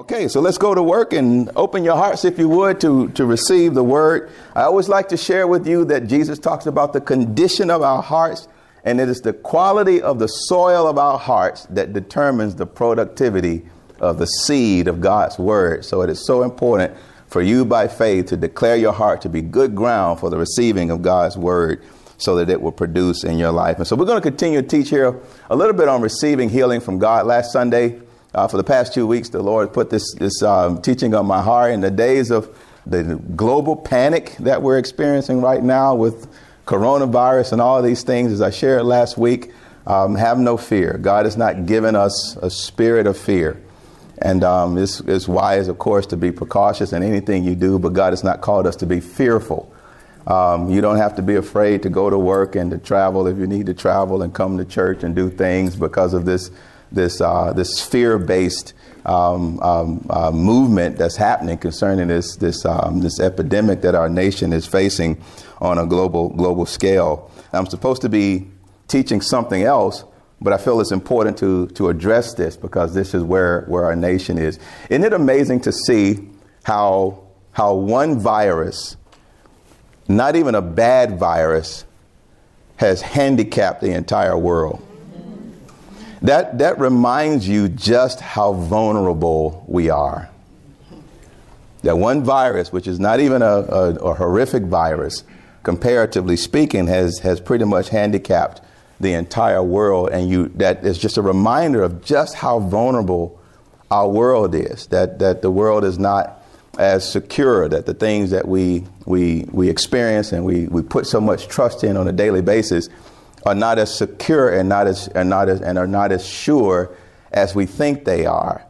Okay, so let's go to work and open your hearts, if you would, to, to receive the word. I always like to share with you that Jesus talks about the condition of our hearts, and it is the quality of the soil of our hearts that determines the productivity of the seed of God's word. So it is so important for you by faith to declare your heart to be good ground for the receiving of God's word so that it will produce in your life. And so we're going to continue to teach here a little bit on receiving healing from God. Last Sunday, uh, for the past two weeks, the Lord put this, this um, teaching on my heart in the days of the global panic that we're experiencing right now with coronavirus and all these things, as I shared last week. Um, have no fear. God has not given us a spirit of fear. And um, it's, it's wise, of course, to be precautious in anything you do, but God has not called us to be fearful. Um, you don't have to be afraid to go to work and to travel if you need to travel and come to church and do things because of this this uh, this fear-based um, um, uh, movement that's happening concerning this this um, this epidemic that our nation is facing on a global global scale. I'm supposed to be teaching something else, but I feel it's important to to address this because this is where where our nation is. Isn't it amazing to see how how one virus, not even a bad virus, has handicapped the entire world? That, that reminds you just how vulnerable we are. That one virus, which is not even a, a, a horrific virus, comparatively speaking, has, has pretty much handicapped the entire world. And you, that is just a reminder of just how vulnerable our world is. That, that the world is not as secure, that the things that we, we, we experience and we, we put so much trust in on a daily basis are not as secure and not as, and not as, and are not as sure as we think they are.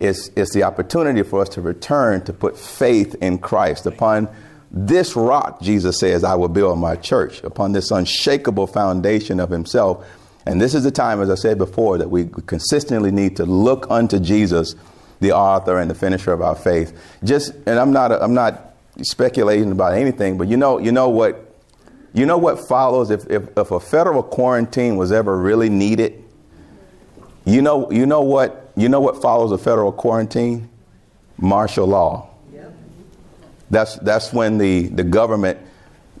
It's, it's the opportunity for us to return to put faith in Christ. Upon this rock, Jesus says, I will build my church, upon this unshakable foundation of Himself. And this is the time, as I said before, that we consistently need to look unto Jesus, the author and the finisher of our faith. Just, and I'm not, I'm not speculating about anything, but you know, you know what you know what follows if, if, if a federal quarantine was ever really needed? You know, you know what you know what follows a federal quarantine? Martial law. Yep. That's that's when the, the government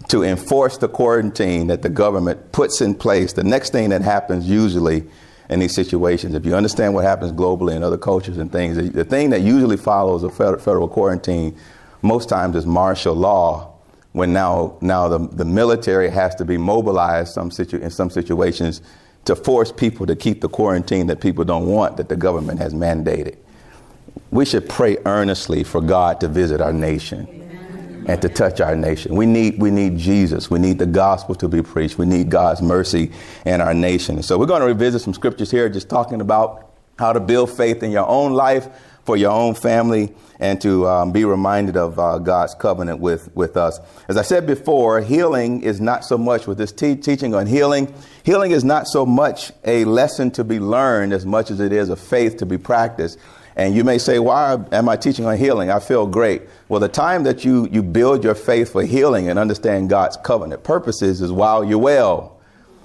to enforce the quarantine that the government puts in place. The next thing that happens usually in these situations, if you understand what happens globally in other cultures and things, the thing that usually follows a federal quarantine most times is martial law when now now the, the military has to be mobilized some situ- in some situations to force people to keep the quarantine that people don't want that the government has mandated. We should pray earnestly for God to visit our nation and to touch our nation. We need we need Jesus. We need the gospel to be preached. We need God's mercy in our nation. So we're going to revisit some scriptures here just talking about how to build faith in your own life for your own family and to um, be reminded of uh, God's covenant with, with us. As I said before, healing is not so much with this te- teaching on healing. Healing is not so much a lesson to be learned as much as it is a faith to be practiced. And you may say, why am I teaching on healing? I feel great. Well, the time that you, you build your faith for healing and understand God's covenant purposes is while you're well.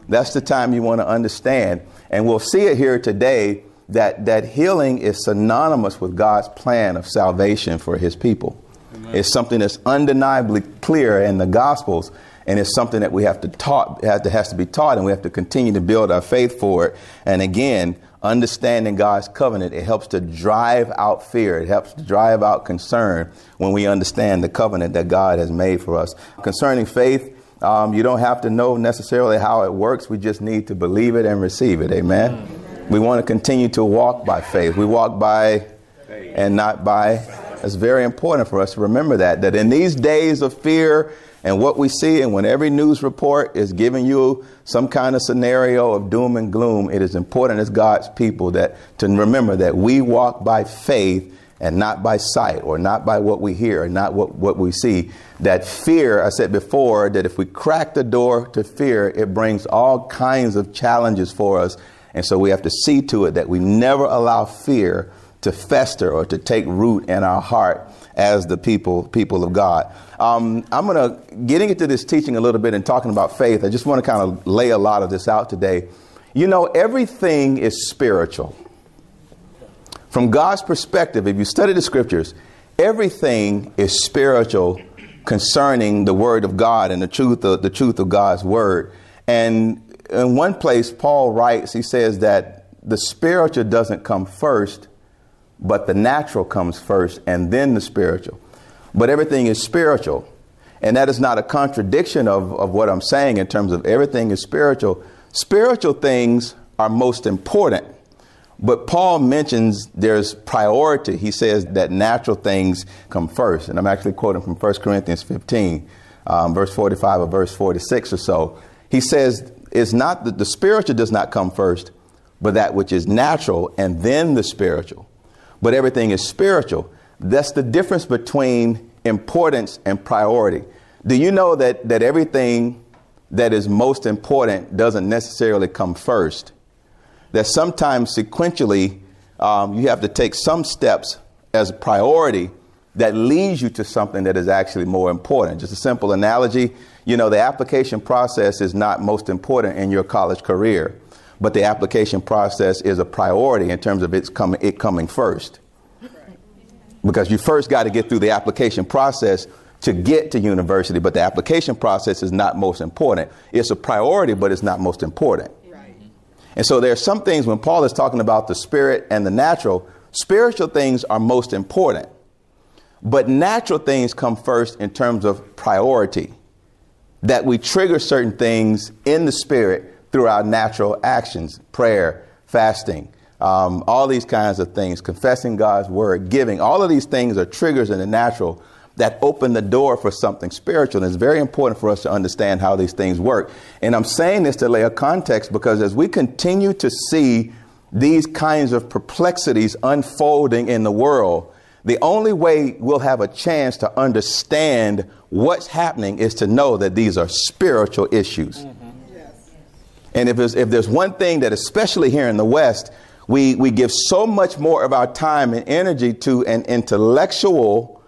That's the time you want to understand. And we'll see it here today that, that healing is synonymous with God's plan of salvation for his people. Amen. It's something that's undeniably clear in the Gospels, and it's something that we have to taught, has to, has to be taught, and we have to continue to build our faith for it. And again, understanding God's covenant, it helps to drive out fear. It helps to drive out concern when we understand the covenant that God has made for us. Concerning faith, um, you don't have to know necessarily how it works. We just need to believe it and receive it. Amen. Amen. We want to continue to walk by faith. We walk by and not by. It's very important for us to remember that, that in these days of fear and what we see, and when every news report is giving you some kind of scenario of doom and gloom, it is important as God's people that to remember that we walk by faith and not by sight or not by what we hear and not what, what we see. That fear, I said before, that if we crack the door to fear, it brings all kinds of challenges for us and so we have to see to it that we never allow fear to fester or to take root in our heart as the people people of God. Um, I'm going to getting into this teaching a little bit and talking about faith. I just want to kind of lay a lot of this out today. You know, everything is spiritual. From God's perspective, if you study the scriptures, everything is spiritual concerning the word of God and the truth of the truth of God's word. And in one place, Paul writes, he says that the spiritual doesn't come first, but the natural comes first and then the spiritual. But everything is spiritual. And that is not a contradiction of, of what I'm saying in terms of everything is spiritual. Spiritual things are most important. But Paul mentions there's priority. He says that natural things come first. And I'm actually quoting from 1 Corinthians 15, um, verse 45 or verse 46 or so. He says it's not that the spiritual does not come first, but that which is natural and then the spiritual. But everything is spiritual. That's the difference between importance and priority. Do you know that, that everything that is most important doesn't necessarily come first? That sometimes sequentially um, you have to take some steps as a priority that leads you to something that is actually more important. Just a simple analogy you know, the application process is not most important in your college career, but the application process is a priority in terms of its coming, it coming first. Because you first got to get through the application process to get to university, but the application process is not most important. It's a priority, but it's not most important. And so there are some things when Paul is talking about the spirit and the natural, spiritual things are most important. But natural things come first in terms of priority that we trigger certain things in the spirit through our natural actions, prayer, fasting, um, all these kinds of things, confessing God's word, giving. All of these things are triggers in the natural that open the door for something spiritual. And it's very important for us to understand how these things work. And I'm saying this to lay a context because as we continue to see these kinds of perplexities unfolding in the world, the only way we'll have a chance to understand what's happening is to know that these are spiritual issues. Mm-hmm. Yes. And if there's, if there's one thing that, especially here in the West, we, we give so much more of our time and energy to an intellectual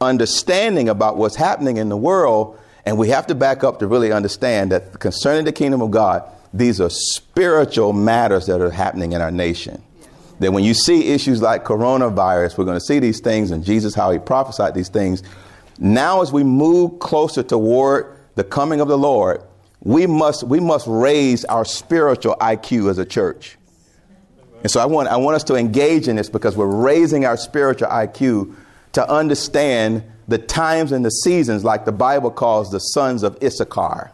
understanding about what's happening in the world, and we have to back up to really understand that concerning the kingdom of God, these are spiritual matters that are happening in our nation that when you see issues like coronavirus, we're going to see these things and Jesus, how he prophesied these things. Now, as we move closer toward the coming of the Lord, we must, we must raise our spiritual IQ as a church. And so I want, I want us to engage in this because we're raising our spiritual IQ to understand the times and the seasons, like the Bible calls the sons of Issachar.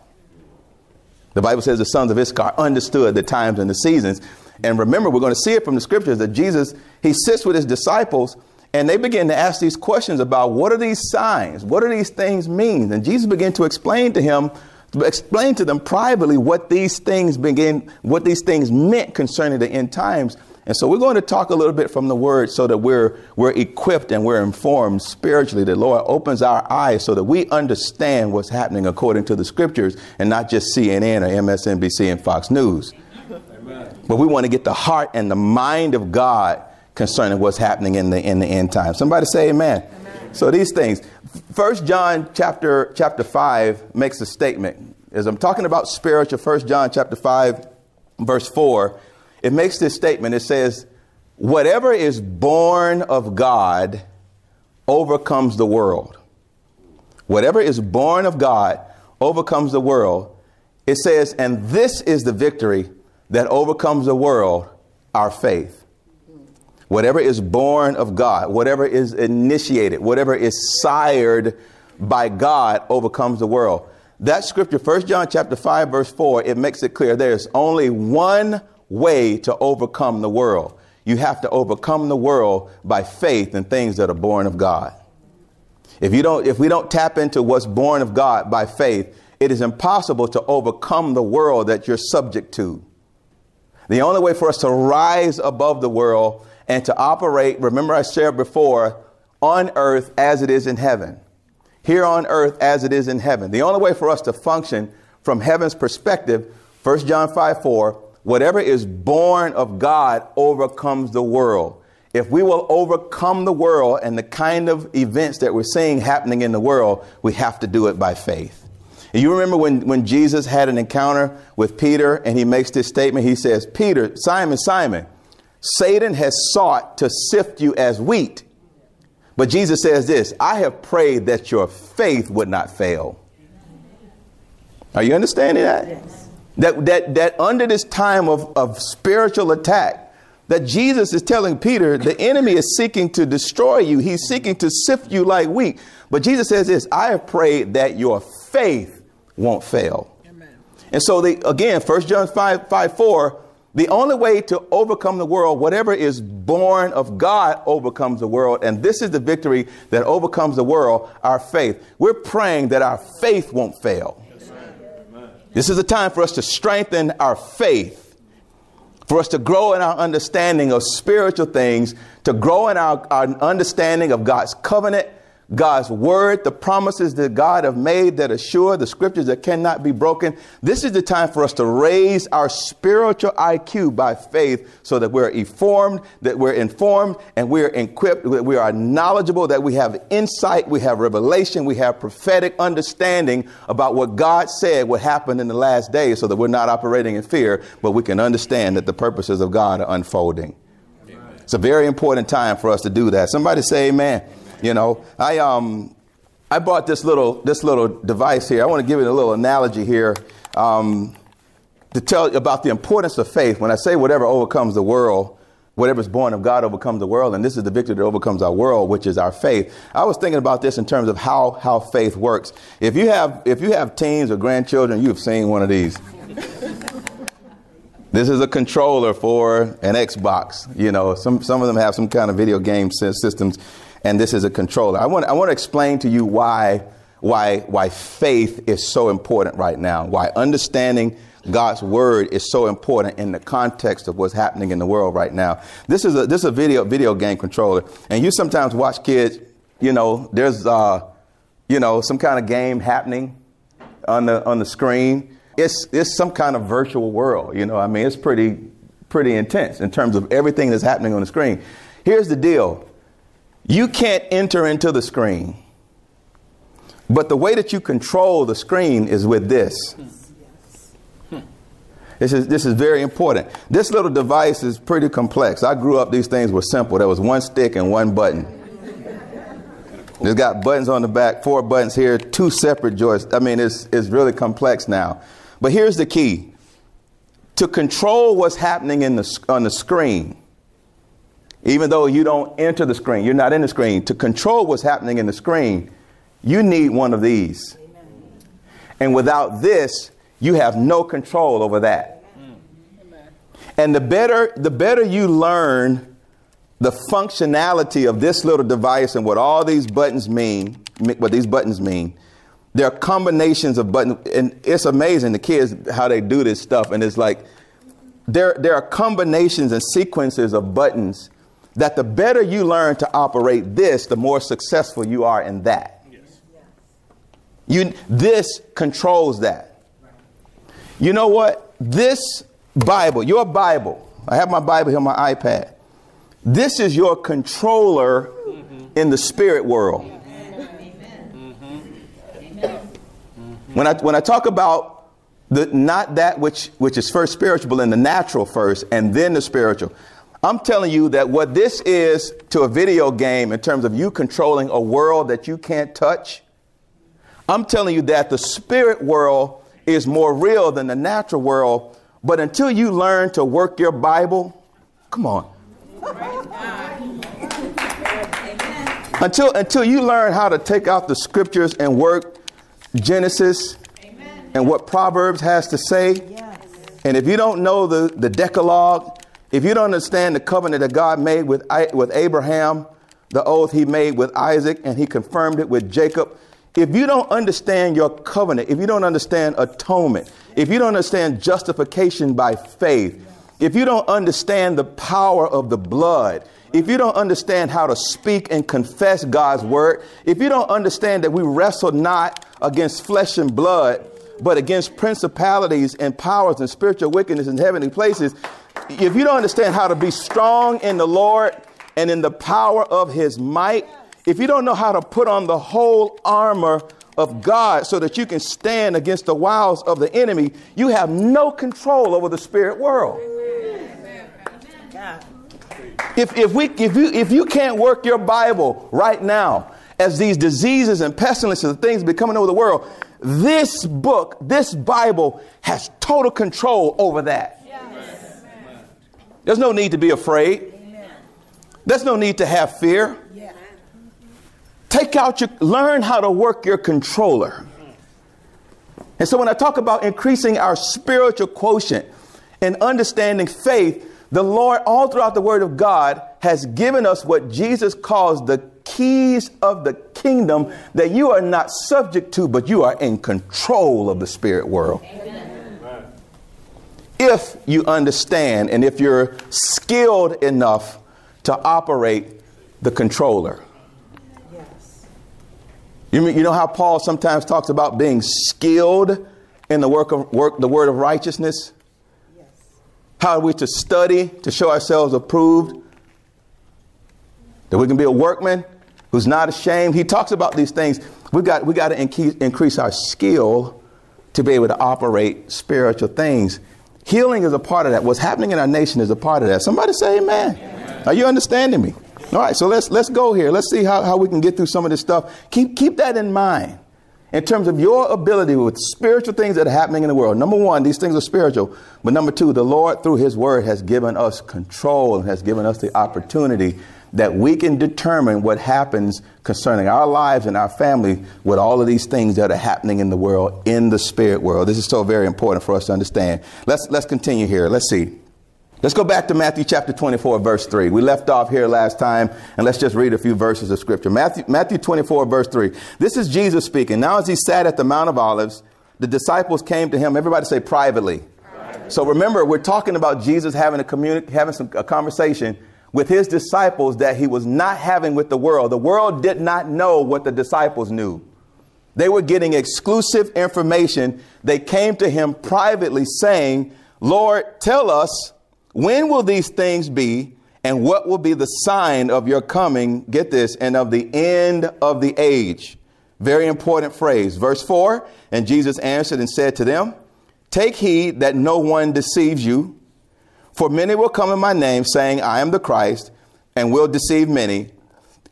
The Bible says the sons of Issachar understood the times and the seasons. And remember, we're going to see it from the scriptures that Jesus, he sits with his disciples and they begin to ask these questions about what are these signs? What do these things mean? And Jesus began to explain to him, to explain to them privately what these things begin, what these things meant concerning the end times. And so we're going to talk a little bit from the word so that we're, we're equipped and we're informed spiritually. The Lord opens our eyes so that we understand what's happening according to the scriptures and not just CNN or MSNBC and Fox News. But we want to get the heart and the mind of God concerning what's happening in the in the end time. Somebody say amen. amen. So these things. First John chapter chapter 5 makes a statement. As I'm talking about spiritual, First John chapter 5 verse 4, it makes this statement. It says, "Whatever is born of God overcomes the world." Whatever is born of God overcomes the world. It says, "And this is the victory that overcomes the world, our faith. Whatever is born of God, whatever is initiated, whatever is sired by God overcomes the world. That scripture, 1 John chapter 5, verse 4, it makes it clear there's only one way to overcome the world. You have to overcome the world by faith in things that are born of God. If you don't, if we don't tap into what's born of God by faith, it is impossible to overcome the world that you're subject to. The only way for us to rise above the world and to operate, remember I shared before, on earth as it is in heaven. Here on earth as it is in heaven. The only way for us to function from heaven's perspective, 1 John 5 4, whatever is born of God overcomes the world. If we will overcome the world and the kind of events that we're seeing happening in the world, we have to do it by faith. And you remember when, when Jesus had an encounter with Peter and he makes this statement? He says, Peter, Simon, Simon, Satan has sought to sift you as wheat. But Jesus says this I have prayed that your faith would not fail. Are you understanding that? Yes. That, that, that under this time of, of spiritual attack, that Jesus is telling Peter, the enemy is seeking to destroy you. He's seeking to sift you like wheat. But Jesus says this I have prayed that your faith won't fail. Amen. And so, the, again, 1 John 5, 5 4, the only way to overcome the world, whatever is born of God overcomes the world. And this is the victory that overcomes the world, our faith. We're praying that our faith won't fail. This is a time for us to strengthen our faith, for us to grow in our understanding of spiritual things, to grow in our, our understanding of God's covenant God's word, the promises that God have made that are sure, the scriptures that cannot be broken. This is the time for us to raise our spiritual IQ by faith so that we're informed, that we're informed, and we're equipped, that we are knowledgeable, that we have insight, we have revelation, we have prophetic understanding about what God said would happen in the last days so that we're not operating in fear, but we can understand that the purposes of God are unfolding. Amen. It's a very important time for us to do that. Somebody say amen. You know, I um, I bought this little this little device here. I want to give it a little analogy here um, to tell about the importance of faith. When I say whatever overcomes the world, whatever is born of God overcomes the world, and this is the victory that overcomes our world, which is our faith. I was thinking about this in terms of how how faith works. If you have if you have teens or grandchildren, you've seen one of these. This is a controller for an Xbox. You know, some, some of them have some kind of video game systems and this is a controller. I want, I want to explain to you why, why, why faith is so important right now, why understanding God's word is so important in the context of what's happening in the world right now. This is a, this is a video, video game controller. And you sometimes watch kids, you know, there's, uh, you know, some kind of game happening on the, on the screen. It's, it's some kind of virtual world, you know, I mean, it's pretty, pretty intense in terms of everything that's happening on the screen. Here's the deal. You can't enter into the screen. But the way that you control the screen is with this. This is, this is very important. This little device is pretty complex. I grew up, these things were simple. There was one stick and one button. It's got buttons on the back, four buttons here, two separate joysticks. I mean, it's, it's really complex now. But here's the key to control what's happening in the, on the screen, even though you don't enter the screen, you're not in the screen. To control what's happening in the screen, you need one of these. Amen. And without this, you have no control over that. Amen. And the better, the better you learn the functionality of this little device and what all these buttons mean, what these buttons mean, there are combinations of buttons, and it's amazing the kids how they do this stuff. And it's like there, there are combinations and sequences of buttons that the better you learn to operate this, the more successful you are in that. Yes. You, this controls that. You know what? This Bible, your Bible, I have my Bible here on my iPad. This is your controller mm-hmm. in the spirit world. When I, when I talk about the, not that which, which is first spiritual in the natural first and then the spiritual, I'm telling you that what this is to a video game in terms of you controlling a world that you can't touch, I'm telling you that the spirit world is more real than the natural world. But until you learn to work your Bible, come on. until, until you learn how to take out the scriptures and work Genesis Amen. and what Proverbs has to say, yes. and if you don't know the, the Decalogue, if you don't understand the covenant that God made with, with Abraham, the oath he made with Isaac, and he confirmed it with Jacob, if you don't understand your covenant, if you don't understand atonement, if you don't understand justification by faith, if you don't understand the power of the blood, if you don't understand how to speak and confess God's word, if you don't understand that we wrestle not against flesh and blood, but against principalities and powers and spiritual wickedness in heavenly places, if you don't understand how to be strong in the Lord and in the power of his might, if you don't know how to put on the whole armor of God so that you can stand against the wiles of the enemy, you have no control over the spirit world. If, if, we, if, you, if you can't work your Bible right now, as these diseases and pestilences and things becoming over the world, this book, this Bible, has total control over that. There's no need to be afraid. There's no need to have fear. Take out your, learn how to work your controller. And so when I talk about increasing our spiritual quotient and understanding faith, the Lord, all throughout the Word of God, has given us what Jesus calls the keys of the kingdom that you are not subject to, but you are in control of the spirit world. Amen. If you understand and if you're skilled enough to operate the controller. Yes. You, mean, you know how Paul sometimes talks about being skilled in the work of work, the word of righteousness? Yes. How are we to study to show ourselves approved? That we can be a workman who's not ashamed. He talks about these things. We got we got to increase our skill to be able to operate spiritual things. Healing is a part of that. What's happening in our nation is a part of that. Somebody say amen. amen. Are you understanding me? All right, so let's let's go here. Let's see how, how we can get through some of this stuff. Keep keep that in mind in terms of your ability with spiritual things that are happening in the world. Number one, these things are spiritual. But number two, the Lord, through His Word, has given us control and has given us the opportunity that we can determine what happens concerning our lives and our family with all of these things that are happening in the world, in the spirit world. This is so very important for us to understand. Let's, let's continue here. Let's see. Let's go back to Matthew chapter 24, verse 3. We left off here last time, and let's just read a few verses of scripture. Matthew, Matthew 24, verse 3. This is Jesus speaking. Now, as he sat at the Mount of Olives, the disciples came to him. Everybody say privately. privately. So remember, we're talking about Jesus having a, communi- having some, a conversation with his disciples that he was not having with the world. The world did not know what the disciples knew. They were getting exclusive information. They came to him privately saying, Lord, tell us, when will these things be? And what will be the sign of your coming? Get this, and of the end of the age. Very important phrase. Verse 4 And Jesus answered and said to them, Take heed that no one deceives you. For many will come in my name, saying, I am the Christ, and will deceive many.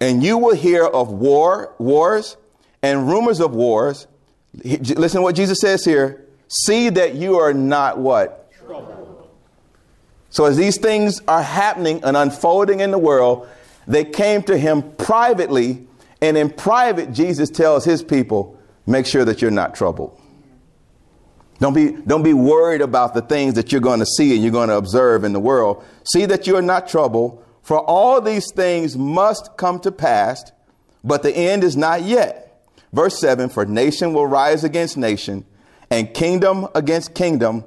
And you will hear of war, wars, and rumors of wars. Listen to what Jesus says here. See that you are not what? So as these things are happening and unfolding in the world, they came to him privately, and in private, Jesus tells his people, make sure that you're not troubled. Don't be, don't be worried about the things that you're going to see and you're going to observe in the world. See that you are not troubled, for all these things must come to pass, but the end is not yet. Verse 7 For nation will rise against nation, and kingdom against kingdom,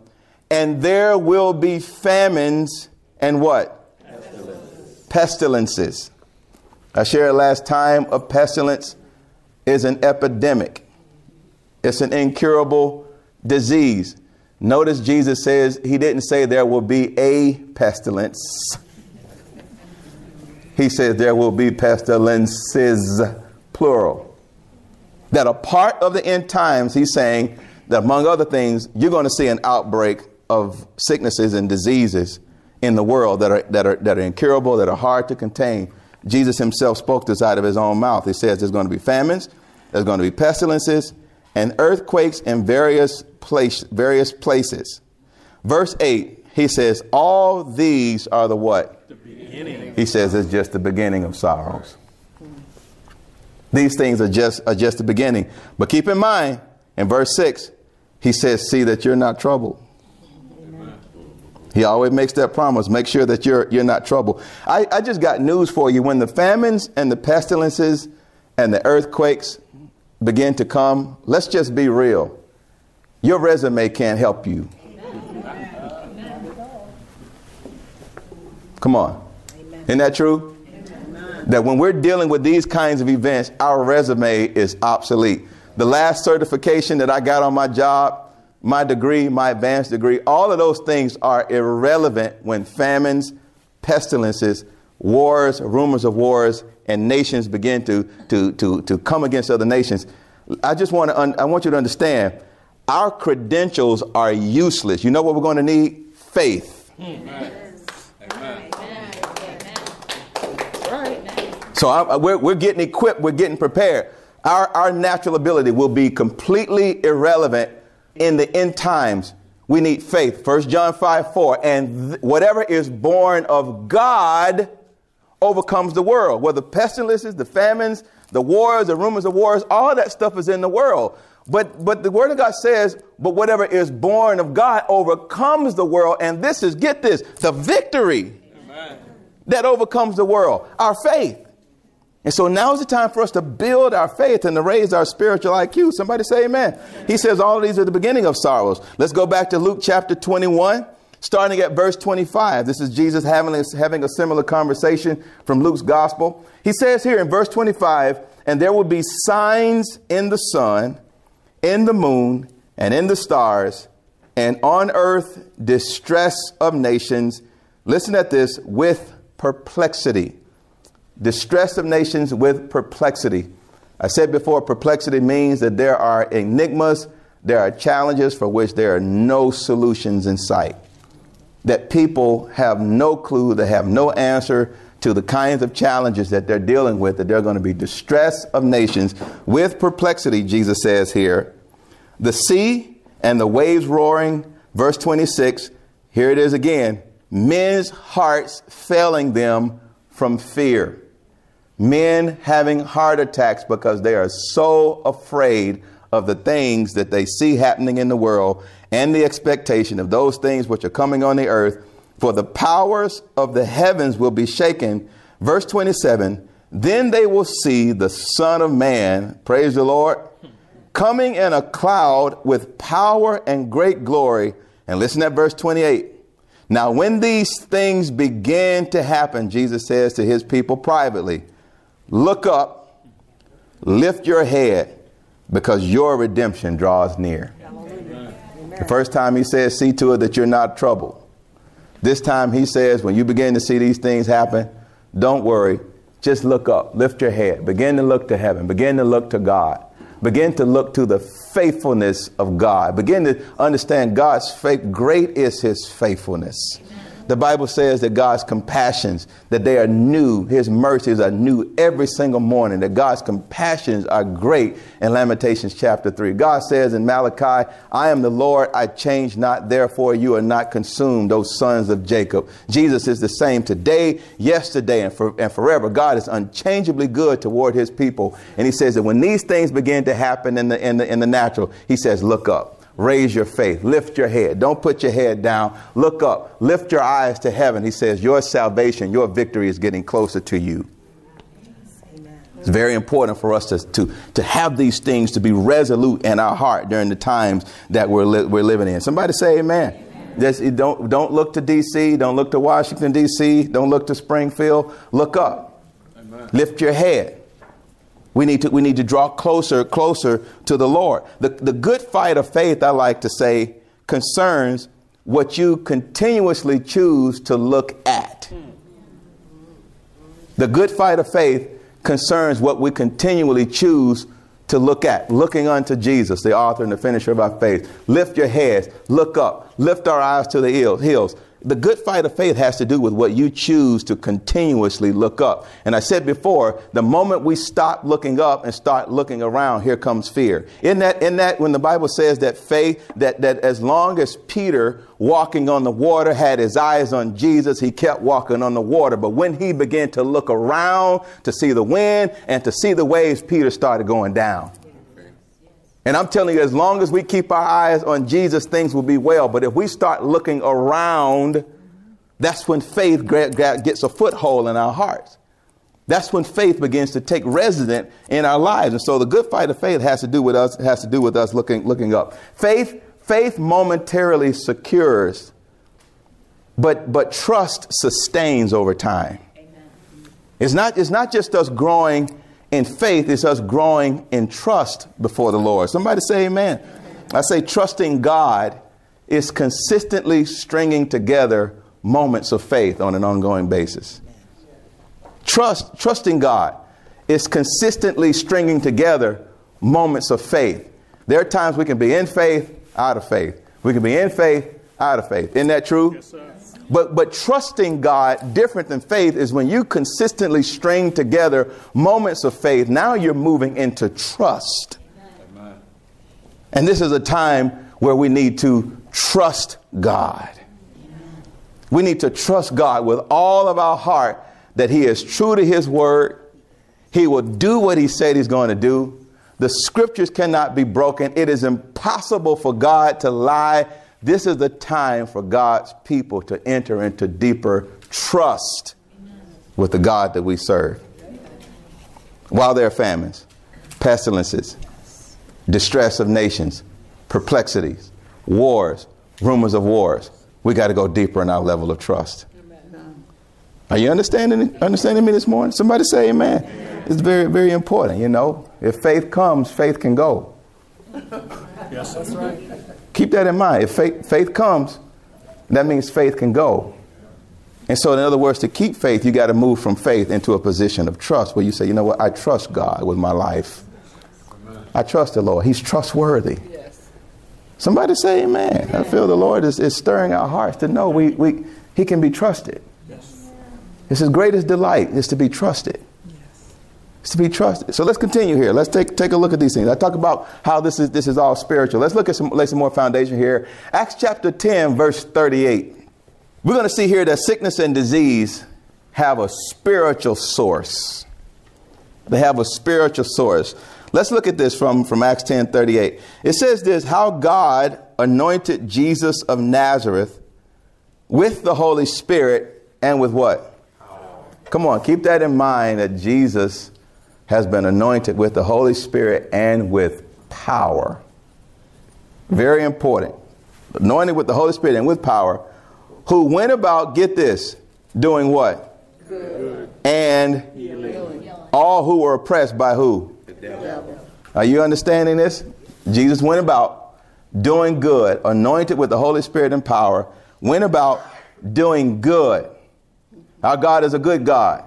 and there will be famines and what? Pestilences. Pestilences. I shared last time a pestilence is an epidemic. It's an incurable disease. Notice Jesus says he didn't say there will be a pestilence. He says there will be pestilences, plural. That a part of the end times, he's saying that among other things, you're going to see an outbreak of sicknesses and diseases in the world that are, that are, that are incurable, that are hard to contain. Jesus himself spoke this out of his own mouth. He says there's going to be famines, there's going to be pestilences, and earthquakes in various place, various places. Verse 8, he says, All these are the what? The beginning. He says it's just the beginning of sorrows. These things are just are just the beginning. But keep in mind, in verse 6, he says, See that you're not troubled. He always makes that promise. Make sure that you're you're not troubled. I, I just got news for you. When the famines and the pestilences and the earthquakes begin to come, let's just be real. Your resume can't help you. Come on. Amen. Isn't that true? That when we're dealing with these kinds of events, our resume is obsolete. The last certification that I got on my job, my degree, my advanced degree, all of those things are irrelevant when famines, pestilences, wars, rumors of wars, and nations begin to, to, to, to come against other nations. I just want to, un- I want you to understand our credentials are useless. You know what we're going to need? Faith. Amen. Amen. So I, we're, we're getting equipped, we're getting prepared. Our, our natural ability will be completely irrelevant in the end times. We need faith. 1 John 5 4. And th- whatever is born of God overcomes the world. Whether pestilences, the famines, the wars, the rumors of wars, all that stuff is in the world. But, but the word of God says, but whatever is born of God overcomes the world. And this is, get this, the victory Amen. that overcomes the world, our faith. And so now is the time for us to build our faith and to raise our spiritual IQ. Somebody say amen. He says all of these are the beginning of sorrows. Let's go back to Luke chapter 21, starting at verse 25. This is Jesus having a, having a similar conversation from Luke's gospel. He says here in verse 25, and there will be signs in the sun, in the moon, and in the stars, and on earth distress of nations. Listen at this with perplexity distress of nations with perplexity. I said before, perplexity means that there are enigmas, there are challenges for which there are no solutions in sight. That people have no clue, they have no answer to the kinds of challenges that they're dealing with, that they're going to be distress of nations with perplexity, Jesus says here. The sea and the waves roaring, verse 26, here it is again men's hearts failing them from fear men having heart attacks because they are so afraid of the things that they see happening in the world and the expectation of those things which are coming on the earth. For the powers of the heavens will be shaken. Verse 27 Then they will see the Son of Man, praise the Lord, coming in a cloud with power and great glory. And listen at verse 28. Now, when these things begin to happen, Jesus says to his people privately, Look up, lift your head, because your redemption draws near. Amen. The first time he says, See to it that you're not troubled. This time he says, When you begin to see these things happen, don't worry. Just look up, lift your head, begin to look to heaven, begin to look to God, begin to look to the faithfulness of God, begin to understand God's faith. Great is his faithfulness. The Bible says that God's compassions, that they are new, his mercies are new every single morning, that God's compassions are great in Lamentations chapter 3. God says in Malachi, I am the Lord, I change not, therefore you are not consumed, O sons of Jacob. Jesus is the same today, yesterday, and, for, and forever. God is unchangeably good toward his people. And he says that when these things begin to happen in the, in the, in the natural, he says, look up. Raise your faith. Lift your head. Don't put your head down. Look up. Lift your eyes to heaven. He says, Your salvation, your victory is getting closer to you. It's very important for us to, to, to have these things to be resolute in our heart during the times that we're, li- we're living in. Somebody say amen. amen. don't, don't look to D.C., don't look to Washington, D.C., don't look to Springfield. Look up. Amen. Lift your head. We need to, we need to draw closer, closer to the Lord. The, the good fight of faith, I like to say, concerns what you continuously choose to look at. The good fight of faith concerns what we continually choose to look at, looking unto Jesus, the author and the finisher of our faith. Lift your heads, look up, lift our eyes to the hills the good fight of faith has to do with what you choose to continuously look up. And I said before, the moment we stop looking up and start looking around, here comes fear. In that, in that, when the Bible says that faith, that, that as long as Peter walking on the water had his eyes on Jesus, he kept walking on the water. But when he began to look around to see the wind and to see the waves, Peter started going down. And I'm telling you, as long as we keep our eyes on Jesus, things will be well. But if we start looking around, that's when faith gets a foothold in our hearts. That's when faith begins to take resident in our lives. And so the good fight of faith has to do with us, it has to do with us looking, looking up. Faith, faith momentarily secures, but, but trust sustains over time. Amen. It's not, it's not just us growing in faith is us growing in trust before the Lord. Somebody say amen. I say trusting God is consistently stringing together moments of faith on an ongoing basis. Trust, trusting God is consistently stringing together moments of faith. There are times we can be in faith, out of faith. We can be in faith, out of faith. Isn't that true? Yes, But, but trusting God, different than faith, is when you consistently string together moments of faith. Now you're moving into trust. Amen. And this is a time where we need to trust God. We need to trust God with all of our heart that He is true to His word. He will do what He said He's going to do. The scriptures cannot be broken. It is impossible for God to lie. This is the time for God's people to enter into deeper trust with the God that we serve. While there are famines, pestilences, distress of nations, perplexities, wars, rumors of wars, we got to go deeper in our level of trust. Are you understanding understanding me this morning? Somebody say amen. amen. It's very, very important, you know. If faith comes, faith can go. yes, that's right. Keep that in mind. If faith, faith comes, that means faith can go. And so, in other words, to keep faith, you got to move from faith into a position of trust where you say, you know what, I trust God with my life. Amen. I trust the Lord. He's trustworthy. Yes. Somebody say amen. amen. I feel the Lord is, is stirring our hearts to know we, we, He can be trusted. It's his greatest delight is to be trusted. It's to be trusted. So let's continue here. Let's take, take a look at these things. I talk about how this is, this is all spiritual. Let's look at some, lay some more foundation here. Acts chapter 10, verse 38. We're going to see here that sickness and disease have a spiritual source. They have a spiritual source. Let's look at this from, from Acts 10 38. It says this how God anointed Jesus of Nazareth with the Holy Spirit and with what? Come on, keep that in mind that Jesus has been anointed with the Holy Spirit and with power. Very important. Anointed with the Holy Spirit and with power, who went about, get this, doing what? Good. And Healing. all who were oppressed by who? The devil. Are you understanding this? Jesus went about doing good, anointed with the Holy Spirit and power, went about doing good our God is a good God.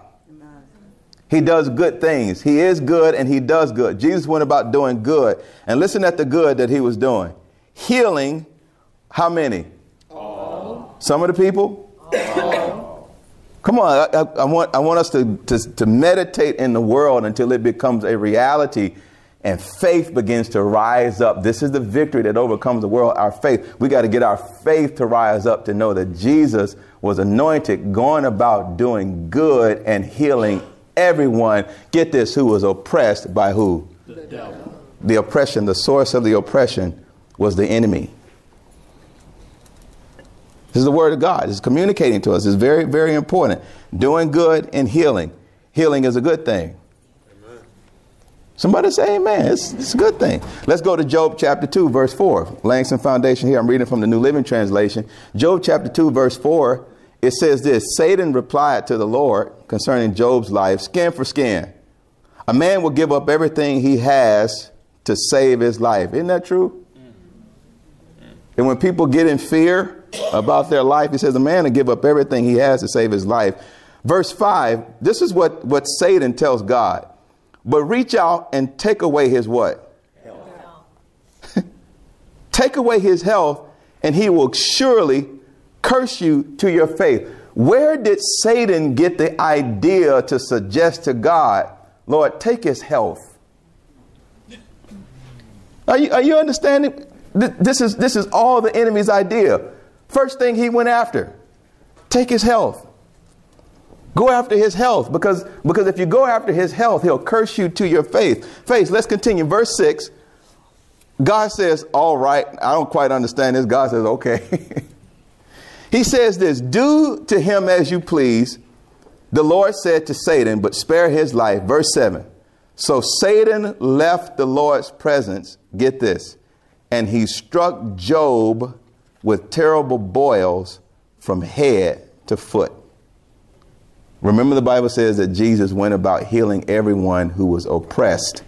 He does good things. He is good and he does good. Jesus went about doing good. And listen at the good that he was doing. Healing how many? All. Some of the people? All. Come on, I, I, I, want, I want us to, to, to meditate in the world until it becomes a reality and faith begins to rise up. This is the victory that overcomes the world, our faith. We got to get our faith to rise up to know that Jesus was anointed, going about doing good and healing everyone. Get this, who was oppressed by who? The devil. The oppression, the source of the oppression was the enemy. This is the word of God. It's communicating to us. It's very, very important. Doing good and healing. Healing is a good thing. Somebody say amen. It's, it's, a good thing. Let's go to Job chapter 2, verse 4. Laying some foundation here. I'm reading from the New Living Translation. Job chapter 2, verse 4. It says this Satan replied to the Lord concerning Job's life skin for skin. A man will give up everything he has to save his life. Isn't that true? Mm. And when people get in fear about their life, he says a man will give up everything he has to save his life. Verse 5, this is what, what Satan tells God. But reach out and take away his what? take away his health, and he will surely curse you to your faith. Where did Satan get the idea to suggest to God, Lord, take his health? Are you, are you understanding? This is, this is all the enemy's idea. First thing he went after take his health. Go after his health because, because if you go after his health, he'll curse you to your faith. Face, let's continue. Verse 6. God says, All right, I don't quite understand this. God says, Okay. he says this Do to him as you please. The Lord said to Satan, But spare his life. Verse 7. So Satan left the Lord's presence. Get this. And he struck Job with terrible boils from head to foot. Remember, the Bible says that Jesus went about healing everyone who was oppressed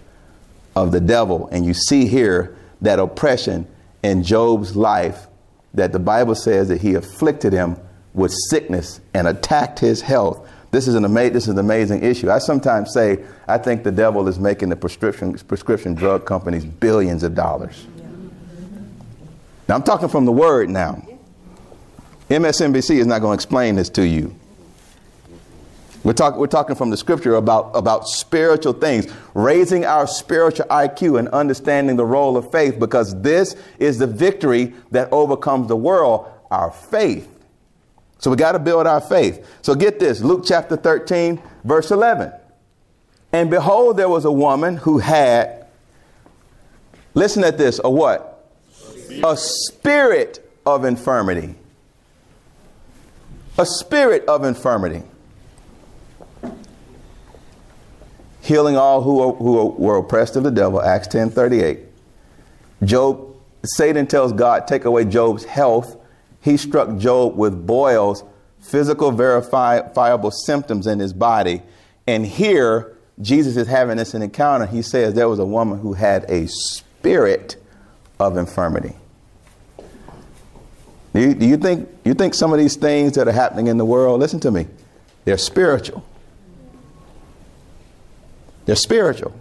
of the devil. And you see here that oppression in Job's life, that the Bible says that he afflicted him with sickness and attacked his health. This is an, ama- this is an amazing issue. I sometimes say I think the devil is making the prescription, prescription drug companies billions of dollars. Now, I'm talking from the word now. MSNBC is not going to explain this to you. We're, talk, we're talking from the scripture about, about spiritual things, raising our spiritual IQ and understanding the role of faith because this is the victory that overcomes the world, our faith. So we got to build our faith. So get this Luke chapter 13, verse 11. And behold, there was a woman who had, listen at this, a what? A spirit of infirmity. A spirit of infirmity. Healing all who, who were oppressed of the devil, Acts 10 38. Job, Satan tells God, take away Job's health. He struck Job with boils, physical verifiable symptoms in his body. And here, Jesus is having this encounter. He says there was a woman who had a spirit of infirmity. Do you, do you, think, you think some of these things that are happening in the world, listen to me, they're spiritual? They're spiritual.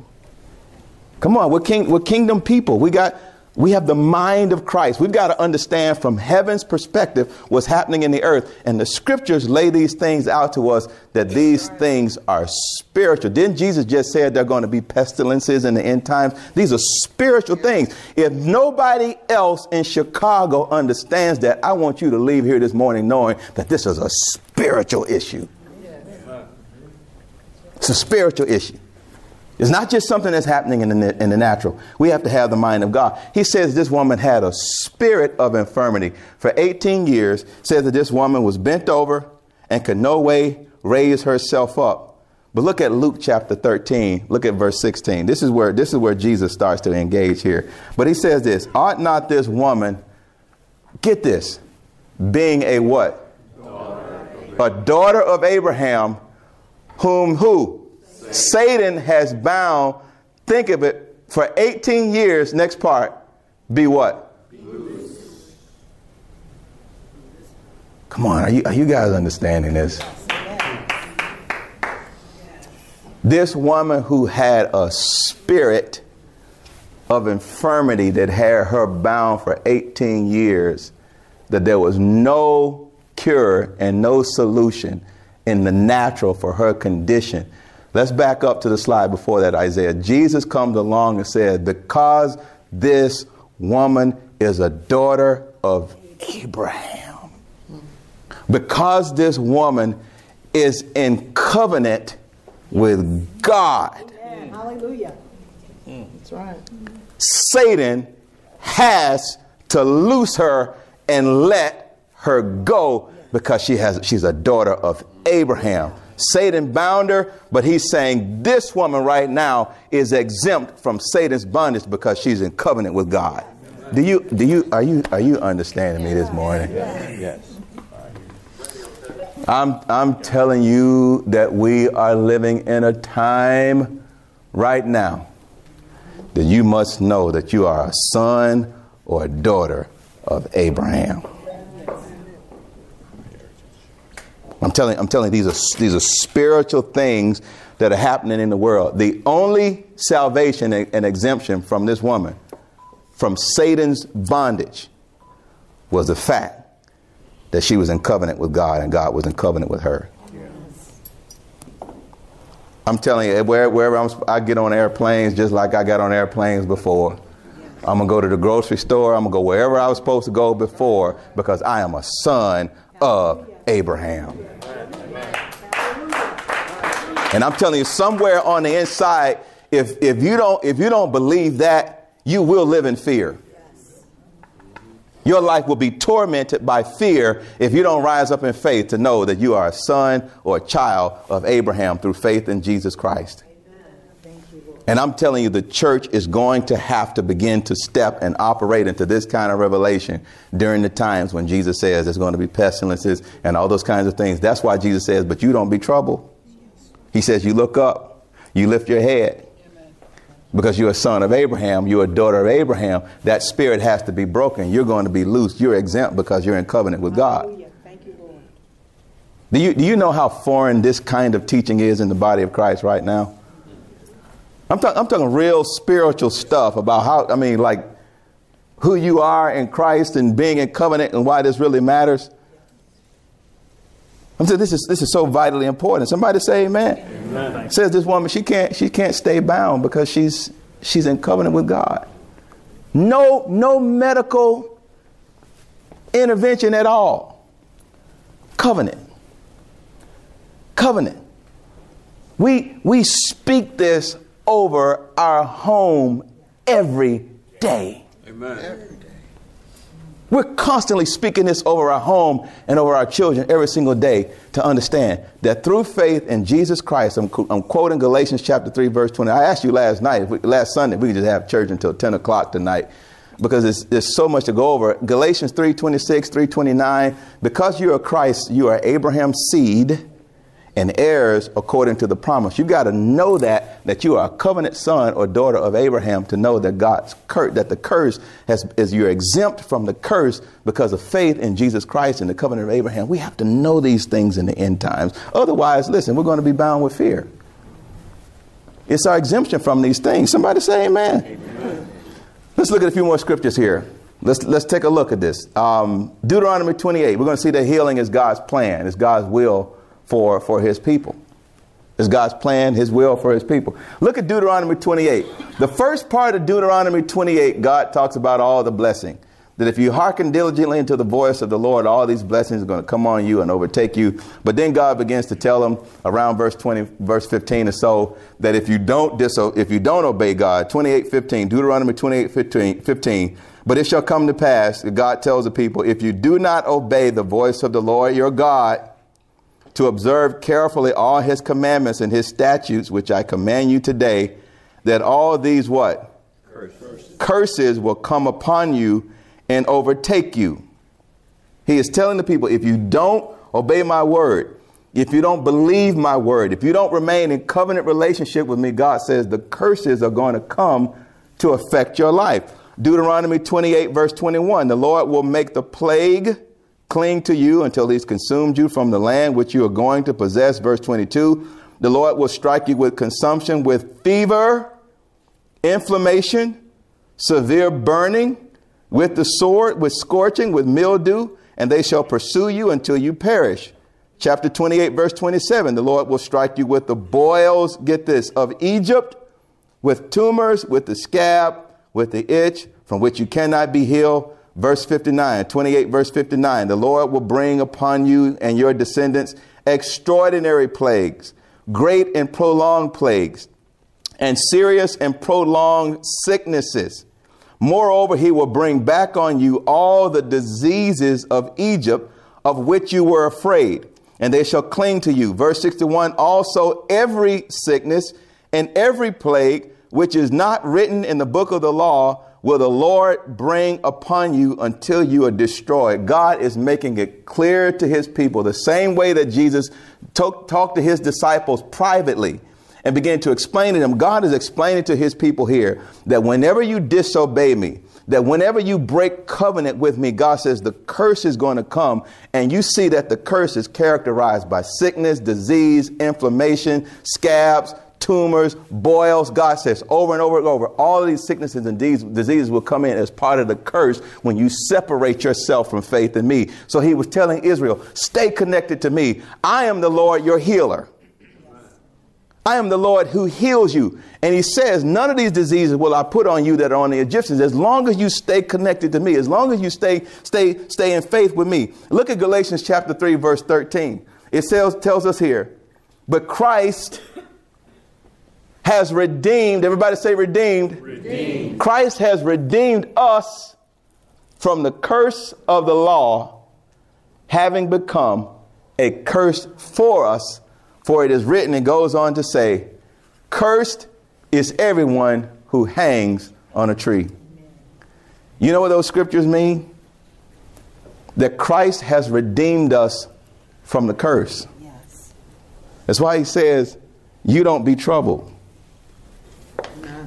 Come on, we're, king, we're kingdom people. We got we have the mind of Christ. We've got to understand from heaven's perspective what's happening in the earth. And the scriptures lay these things out to us that these things are spiritual. Didn't Jesus just say there are going to be pestilences in the end times? These are spiritual things. If nobody else in Chicago understands that, I want you to leave here this morning knowing that this is a spiritual issue. It's a spiritual issue. It's not just something that's happening in the, in the natural. We have to have the mind of God. He says this woman had a spirit of infirmity for 18 years, says that this woman was bent over and could no way raise herself up. But look at Luke chapter 13. Look at verse 16. This is where this is where Jesus starts to engage here. But he says this, ought not this woman get this, being a what? Daughter a daughter of Abraham, whom who? Satan has bound, think of it, for 18 years, next part, be what? Be Come on, are you, are you guys understanding this? This woman who had a spirit of infirmity that had her bound for 18 years, that there was no cure and no solution in the natural for her condition Let's back up to the slide before that, Isaiah. Jesus comes along and said, Because this woman is a daughter of Abraham, because this woman is in covenant with God. Amen. Hallelujah. Mm, that's right. Satan has to loose her and let her go because she has she's a daughter of Abraham. Satan bound her, but he's saying this woman right now is exempt from Satan's bondage because she's in covenant with God. Do you do you are you are you understanding me this morning? Yes. I'm I'm telling you that we are living in a time right now that you must know that you are a son or a daughter of Abraham. I'm telling, I'm telling you, these are, these are spiritual things that are happening in the world. The only salvation and exemption from this woman, from Satan's bondage, was the fact that she was in covenant with God and God was in covenant with her. I'm telling you, where, wherever I'm, I get on airplanes, just like I got on airplanes before, I'm going to go to the grocery store. I'm going to go wherever I was supposed to go before because I am a son of Abraham. And I'm telling you, somewhere on the inside, if, if, you don't, if you don't believe that, you will live in fear. Your life will be tormented by fear if you don't rise up in faith to know that you are a son or a child of Abraham through faith in Jesus Christ. And I'm telling you, the church is going to have to begin to step and operate into this kind of revelation during the times when Jesus says there's going to be pestilences and all those kinds of things. That's why Jesus says, but you don't be troubled. He says, you look up, you lift your head. Because you're a son of Abraham, you're a daughter of Abraham, that spirit has to be broken. You're going to be loose. You're exempt because you're in covenant with God. Thank you, Lord. Do you, do you know how foreign this kind of teaching is in the body of Christ right now? I'm, talk, I'm talking real spiritual stuff about how, I mean, like who you are in Christ and being in covenant and why this really matters. I'm saying this is this is so vitally important. Somebody say amen. Amen. Says this woman, she can't she can't stay bound because she's she's in covenant with God. No, no medical intervention at all. Covenant. Covenant. We we speak this over our home every day. Amen. Every day. We're constantly speaking this over our home and over our children every single day to understand that through faith in Jesus Christ, I'm, I'm quoting Galatians chapter 3, verse 20. I asked you last night, we, last Sunday, we could just have church until 10 o'clock tonight because there's so much to go over. Galatians 3.26, 3.29, because you are Christ, you are Abraham's seed and heirs according to the promise. You've got to know that that you are a covenant son or daughter of Abraham to know that God's curse that the curse has is you're exempt from the curse because of faith in Jesus Christ and the covenant of Abraham. We have to know these things in the end times. Otherwise, listen, we're going to be bound with fear. It's our exemption from these things. Somebody say amen. amen. Let's look at a few more scriptures here. Let's, let's take a look at this. Um, Deuteronomy 28. We're going to see that healing is God's plan, it's God's will for, for his people. Is God's plan, his will for his people. Look at Deuteronomy 28. The first part of Deuteronomy 28, God talks about all the blessing. That if you hearken diligently into the voice of the Lord, all these blessings are going to come on you and overtake you. But then God begins to tell them around verse 20, verse 15 or so, that if you don't diso- if you don't obey God, 28, 15, Deuteronomy 28, 15, 15, but it shall come to pass, God tells the people, if you do not obey the voice of the Lord your God, to observe carefully all his commandments and his statutes, which I command you today, that all these what? Curses. Curses will come upon you and overtake you. He is telling the people, if you don't obey my word, if you don't believe my word, if you don't remain in covenant relationship with me, God says the curses are going to come to affect your life. Deuteronomy 28, verse 21 the Lord will make the plague cling to you until he's consumed you from the land which you are going to possess. Verse 22 The Lord will strike you with consumption, with fever, inflammation, severe burning, with the sword, with scorching, with mildew, and they shall pursue you until you perish. Chapter 28, verse 27 The Lord will strike you with the boils, get this, of Egypt, with tumors, with the scab, with the itch, from which you cannot be healed Verse 59, 28, verse 59 The Lord will bring upon you and your descendants extraordinary plagues, great and prolonged plagues, and serious and prolonged sicknesses. Moreover, he will bring back on you all the diseases of Egypt of which you were afraid, and they shall cling to you. Verse 61 Also, every sickness and every plague which is not written in the book of the law will the Lord bring upon you until you are destroyed. God is making it clear to his people the same way that Jesus talk, talked to his disciples privately and began to explain to them. God is explaining to his people here that whenever you disobey me, that whenever you break covenant with me, God says the curse is going to come. And you see that the curse is characterized by sickness, disease, inflammation, scabs, tumors, boils. God says over and over and over, all of these sicknesses and these diseases will come in as part of the curse when you separate yourself from faith in me. So he was telling Israel, stay connected to me. I am the Lord, your healer. I am the Lord who heals you. And he says, None of these diseases will I put on you that are on the Egyptians, as long as you stay connected to me, as long as you stay, stay, stay in faith with me. Look at Galatians chapter 3, verse 13. It tells, tells us here, but Christ has redeemed, everybody say redeemed. redeemed. Christ has redeemed us from the curse of the law, having become a curse for us. For it is written, and goes on to say, Cursed is everyone who hangs on a tree. You know what those scriptures mean? That Christ has redeemed us from the curse. Yes. That's why he says, You don't be troubled.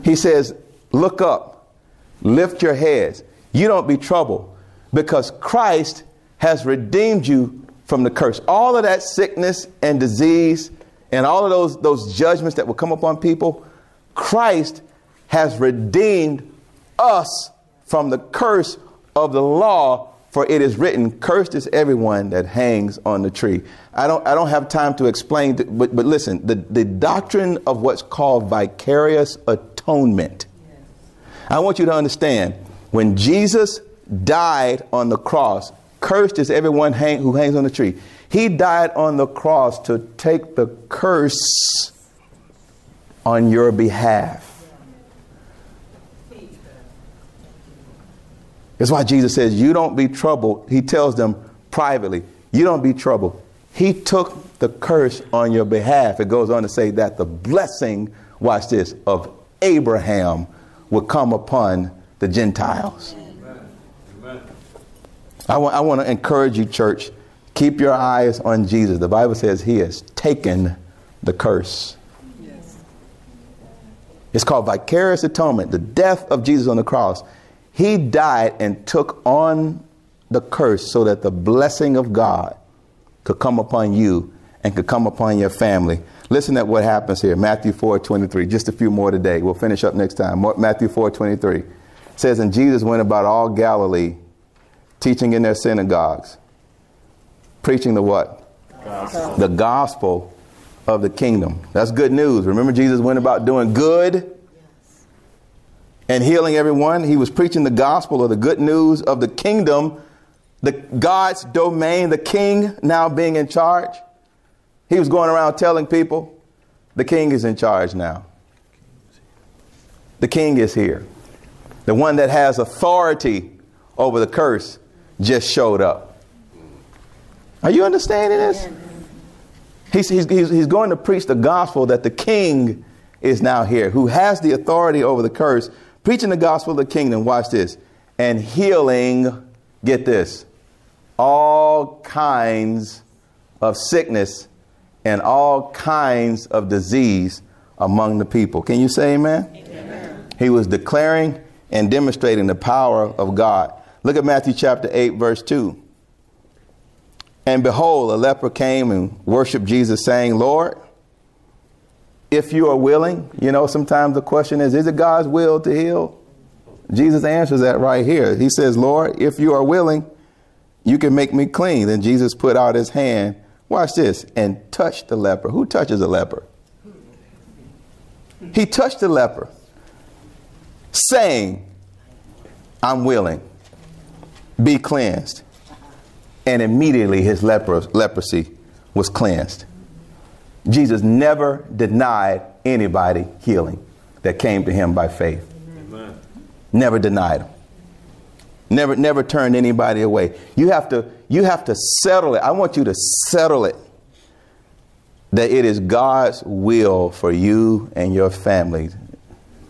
He says, Look up, lift your heads. You don't be troubled because Christ has redeemed you from the curse. All of that sickness and disease and all of those, those judgments that will come upon people, Christ has redeemed us from the curse of the law for it is written, Cursed is everyone that hangs on the tree. I don't, I don't have time to explain, but, but listen, the, the doctrine of what's called vicarious atonement. I want you to understand when Jesus died on the cross, cursed is everyone hang, who hangs on the tree. He died on the cross to take the curse on your behalf. That's why Jesus says, You don't be troubled. He tells them privately, You don't be troubled. He took the curse on your behalf. It goes on to say that the blessing, watch this, of Abraham will come upon the Gentiles. Amen. I, want, I want to encourage you, church, keep your eyes on Jesus. The Bible says he has taken the curse. Yes. It's called vicarious atonement, the death of Jesus on the cross. He died and took on the curse so that the blessing of God could come upon you and could come upon your family. Listen at what happens here. Matthew 4 23. Just a few more today. We'll finish up next time. Matthew 4 23 says, And Jesus went about all Galilee, teaching in their synagogues, preaching the what? Gospel. The gospel of the kingdom. That's good news. Remember, Jesus went about doing good and healing everyone. He was preaching the gospel of the good news of the kingdom, the God's domain, the king now being in charge. He was going around telling people, the king is in charge now. The king is here. The one that has authority over the curse just showed up. Are you understanding this? He's, he's, he's, going to preach the gospel that the king is now here, who has the authority over the curse preaching the gospel of the kingdom, watch this, and healing, get this, all kinds of sickness and all kinds of disease among the people. Can you say amen? amen? He was declaring and demonstrating the power of God. Look at Matthew chapter 8, verse 2. And behold, a leper came and worshiped Jesus, saying, Lord, if you are willing, you know, sometimes the question is, is it God's will to heal? Jesus answers that right here. He says, Lord, if you are willing, you can make me clean. Then Jesus put out his hand, watch this, and touched the leper. Who touches a leper? He touched the leper, saying, I'm willing, be cleansed. And immediately his leper- leprosy was cleansed. Jesus never denied anybody healing that came to him by faith. Amen. Never denied them. Never, never turned anybody away. You have to, you have to settle it. I want you to settle it that it is God's will for you and your family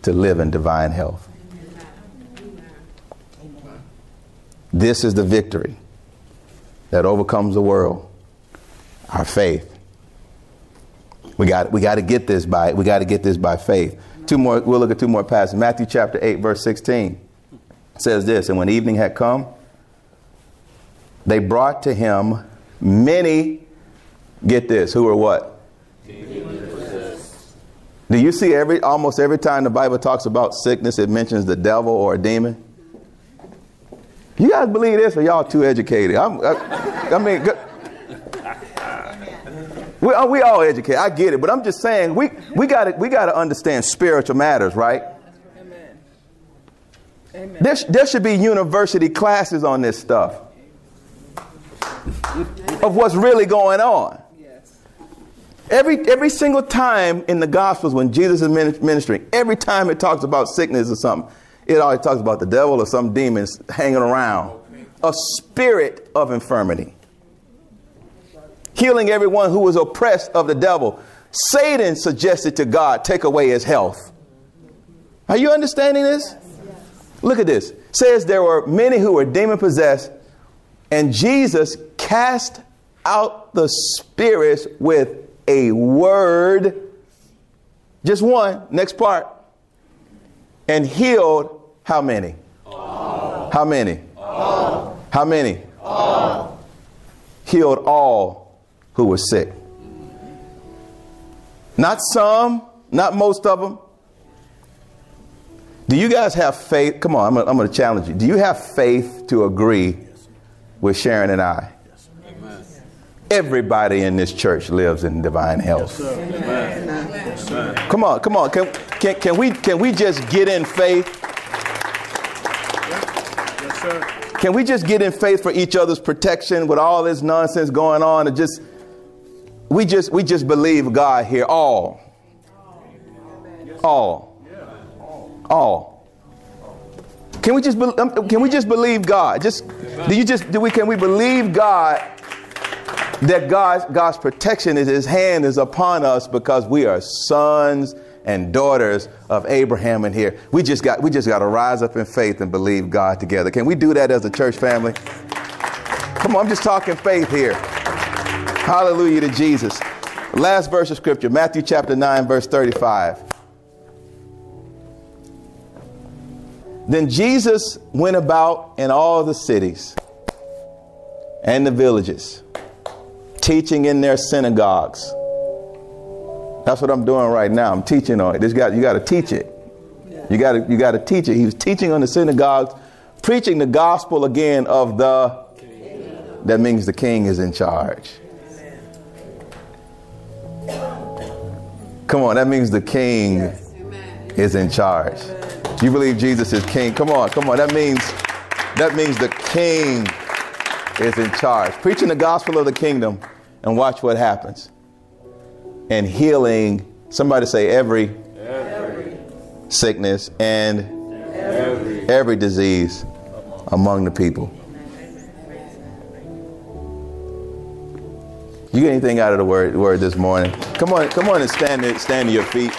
to live in divine health. This is the victory that overcomes the world. Our faith. We got we got to get this by we got to get this by faith. Two more. We'll look at two more passages. Matthew chapter eight, verse sixteen says this: And when evening had come, they brought to him many. Get this. Who were what? Do you see every almost every time the Bible talks about sickness, it mentions the devil or a demon? You guys believe this, or y'all too educated? I'm, I, I mean, we, uh, we all educate. I get it, but I'm just saying we we got we got to understand spiritual matters, right? Amen. There, there should be university classes on this stuff of what's really going on. Yes. Every every single time in the Gospels when Jesus is ministering, every time it talks about sickness or something, it always talks about the devil or some demons hanging around, a spirit of infirmity healing everyone who was oppressed of the devil. Satan suggested to God, take away his health. Are you understanding this? Look at this. It says there were many who were demon possessed, and Jesus cast out the spirits with a word. Just one. Next part. And healed how many? All. How many? All. How many? All. Healed all who were sick. Not some, not most of them. Do you guys have faith? Come on, I'm going to challenge you. Do you have faith to agree with Sharon and I. Everybody in this church lives in divine health. Come on, come on. Can, can, can, we, can we just get in faith? Yes, sir. Can we just get in faith for each other's protection with all this nonsense going on and just we just we just believe God here all. All. All. Can we just be, um, can we just believe God? Just do you just do we can we believe God that God's God's protection is his hand is upon us because we are sons and daughters of Abraham in here. We just got we just got to rise up in faith and believe God together. Can we do that as a church family? Come on, I'm just talking faith here. Hallelujah to Jesus. Last verse of scripture, Matthew chapter 9 verse 35. Then Jesus went about in all the cities and the villages, teaching in their synagogues. That's what I'm doing right now. I'm teaching on it. This got you got to teach it. You got to you got to teach it. He was teaching on the synagogues, preaching the gospel again of the. That means the king is in charge. Come on, that means the king is in charge. You believe Jesus is king? Come on, come on. That means that means the king is in charge. Preaching the gospel of the kingdom and watch what happens. And healing, somebody say every, Every, sickness and every, every disease among the people. You get anything out of the word, word this morning? Come on, come on and stand, stand to your feet.